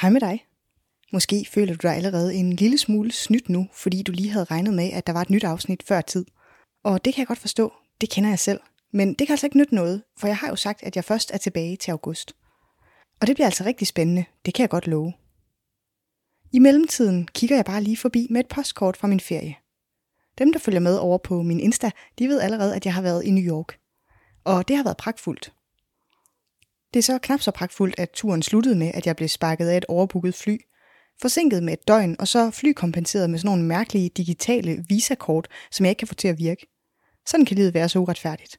Hej med dig. Måske føler du dig allerede en lille smule snydt nu, fordi du lige havde regnet med, at der var et nyt afsnit før tid. Og det kan jeg godt forstå. Det kender jeg selv. Men det kan altså ikke nytte noget, for jeg har jo sagt, at jeg først er tilbage til august. Og det bliver altså rigtig spændende. Det kan jeg godt love. I mellemtiden kigger jeg bare lige forbi med et postkort fra min ferie. Dem, der følger med over på min Insta, de ved allerede, at jeg har været i New York. Og det har været pragtfuldt. Det er så knap så pragtfuldt, at turen sluttede med, at jeg blev sparket af et overbooket fly, forsinket med et døgn, og så flykompenseret med sådan nogle mærkelige digitale visakort, som jeg ikke kan få til at virke. Sådan kan livet være så uretfærdigt.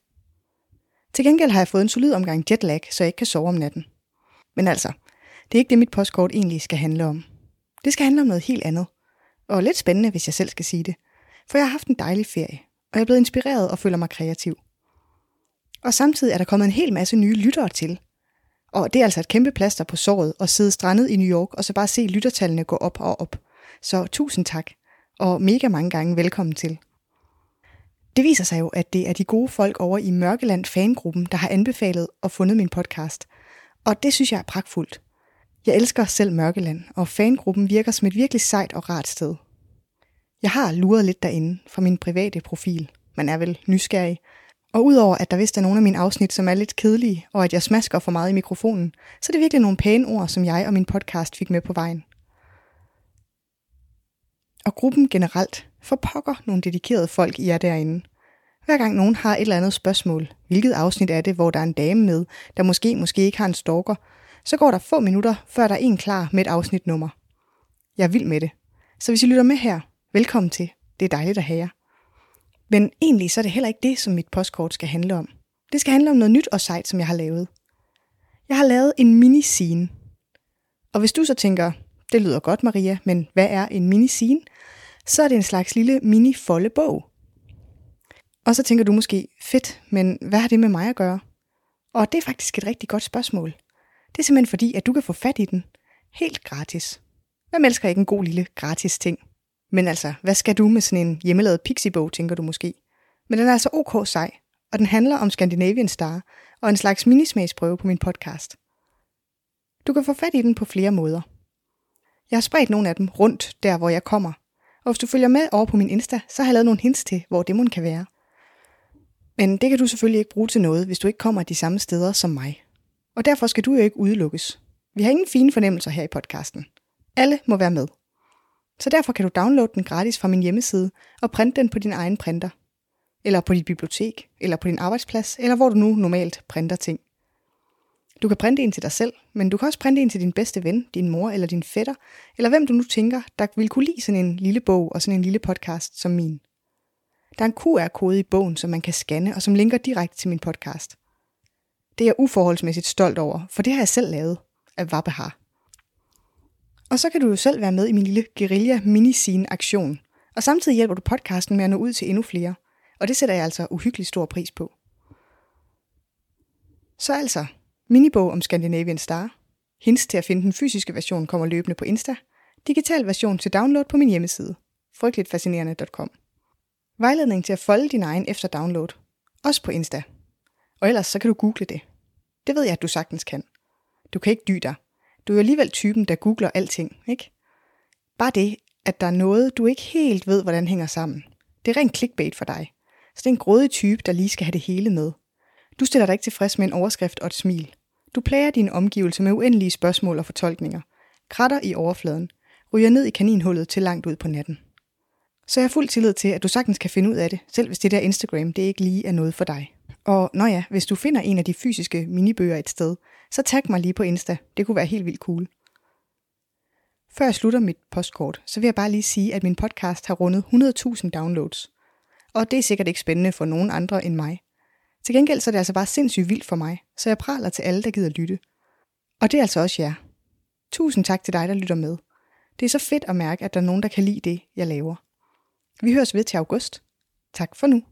Til gengæld har jeg fået en solid omgang jetlag, så jeg ikke kan sove om natten. Men altså, det er ikke det, mit postkort egentlig skal handle om. Det skal handle om noget helt andet. Og lidt spændende, hvis jeg selv skal sige det. For jeg har haft en dejlig ferie, og jeg er blevet inspireret og føler mig kreativ. Og samtidig er der kommet en hel masse nye lyttere til, og det er altså et kæmpe plaster på såret at sidde strandet i New York og så bare se lyttertallene gå op og op. Så tusind tak, og mega mange gange velkommen til. Det viser sig jo, at det er de gode folk over i Mørkeland fangruppen, der har anbefalet og fundet min podcast. Og det synes jeg er pragtfuldt. Jeg elsker selv Mørkeland, og fangruppen virker som et virkelig sejt og rart sted. Jeg har luret lidt derinde fra min private profil. Man er vel nysgerrig, og udover at der vist er nogle af mine afsnit, som er lidt kedelige, og at jeg smasker for meget i mikrofonen, så er det virkelig nogle pæne ord, som jeg og min podcast fik med på vejen. Og gruppen generelt, for pokker nogle dedikerede folk i jer derinde. Hver gang nogen har et eller andet spørgsmål, hvilket afsnit er det, hvor der er en dame med, der måske måske ikke har en stalker, så går der få minutter, før der er en klar med et afsnitnummer. Jeg er vild med det. Så hvis I lytter med her, velkommen til. Det er dejligt at have jer. Men egentlig så er det heller ikke det, som mit postkort skal handle om. Det skal handle om noget nyt og sejt, som jeg har lavet. Jeg har lavet en mini-scene. Og hvis du så tænker, det lyder godt Maria, men hvad er en mini-scene? Så er det en slags lille mini-foldebog. Og så tænker du måske, fedt, men hvad har det med mig at gøre? Og det er faktisk et rigtig godt spørgsmål. Det er simpelthen fordi, at du kan få fat i den helt gratis. Hvem elsker ikke en god lille gratis ting? Men altså, hvad skal du med sådan en hjemmelavet pixiebog, tænker du måske? Men den er altså ok sej, og den handler om Scandinavian Star og en slags minismagsprøve på min podcast. Du kan få fat i den på flere måder. Jeg har spredt nogle af dem rundt der, hvor jeg kommer. Og hvis du følger med over på min Insta, så har jeg lavet nogle hints til, hvor det kan være. Men det kan du selvfølgelig ikke bruge til noget, hvis du ikke kommer de samme steder som mig. Og derfor skal du jo ikke udelukkes. Vi har ingen fine fornemmelser her i podcasten. Alle må være med. Så derfor kan du downloade den gratis fra min hjemmeside og printe den på din egen printer. Eller på dit bibliotek, eller på din arbejdsplads, eller hvor du nu normalt printer ting. Du kan printe en til dig selv, men du kan også printe en til din bedste ven, din mor eller din fætter, eller hvem du nu tænker, der vil kunne lide sådan en lille bog og sådan en lille podcast som min. Der er en QR-kode i bogen, som man kan scanne og som linker direkte til min podcast. Det er jeg uforholdsmæssigt stolt over, for det har jeg selv lavet af Vabbehar. Og så kan du jo selv være med i min lille guerilla mini aktion Og samtidig hjælper du podcasten med at nå ud til endnu flere. Og det sætter jeg altså uhyggelig stor pris på. Så altså, minibog om Scandinavian Star. Hints til at finde den fysiske version kommer løbende på Insta. Digital version til download på min hjemmeside. frygteligtfascinerende.com Vejledning til at folde din egen efter download. Også på Insta. Og ellers så kan du google det. Det ved jeg, at du sagtens kan. Du kan ikke dy dig. Du er jo alligevel typen, der googler alting, ikke? Bare det, at der er noget, du ikke helt ved, hvordan hænger sammen. Det er rent clickbait for dig. Så det er en grådig type, der lige skal have det hele med. Du stiller dig ikke tilfreds med en overskrift og et smil. Du plager dine omgivelser med uendelige spørgsmål og fortolkninger. Kratter i overfladen. Ryger ned i kaninhullet til langt ud på natten. Så jeg har fuld tillid til, at du sagtens kan finde ud af det, selv hvis det der Instagram det ikke lige er noget for dig. Og når ja, hvis du finder en af de fysiske minibøger et sted, så tag mig lige på Insta. Det kunne være helt vildt cool. Før jeg slutter mit postkort, så vil jeg bare lige sige, at min podcast har rundet 100.000 downloads. Og det er sikkert ikke spændende for nogen andre end mig. Til gengæld så er det altså bare sindssygt vildt for mig, så jeg praler til alle, der gider lytte. Og det er altså også jer. Tusind tak til dig, der lytter med. Det er så fedt at mærke, at der er nogen, der kan lide det, jeg laver. Vi høres ved til august. Tak for nu.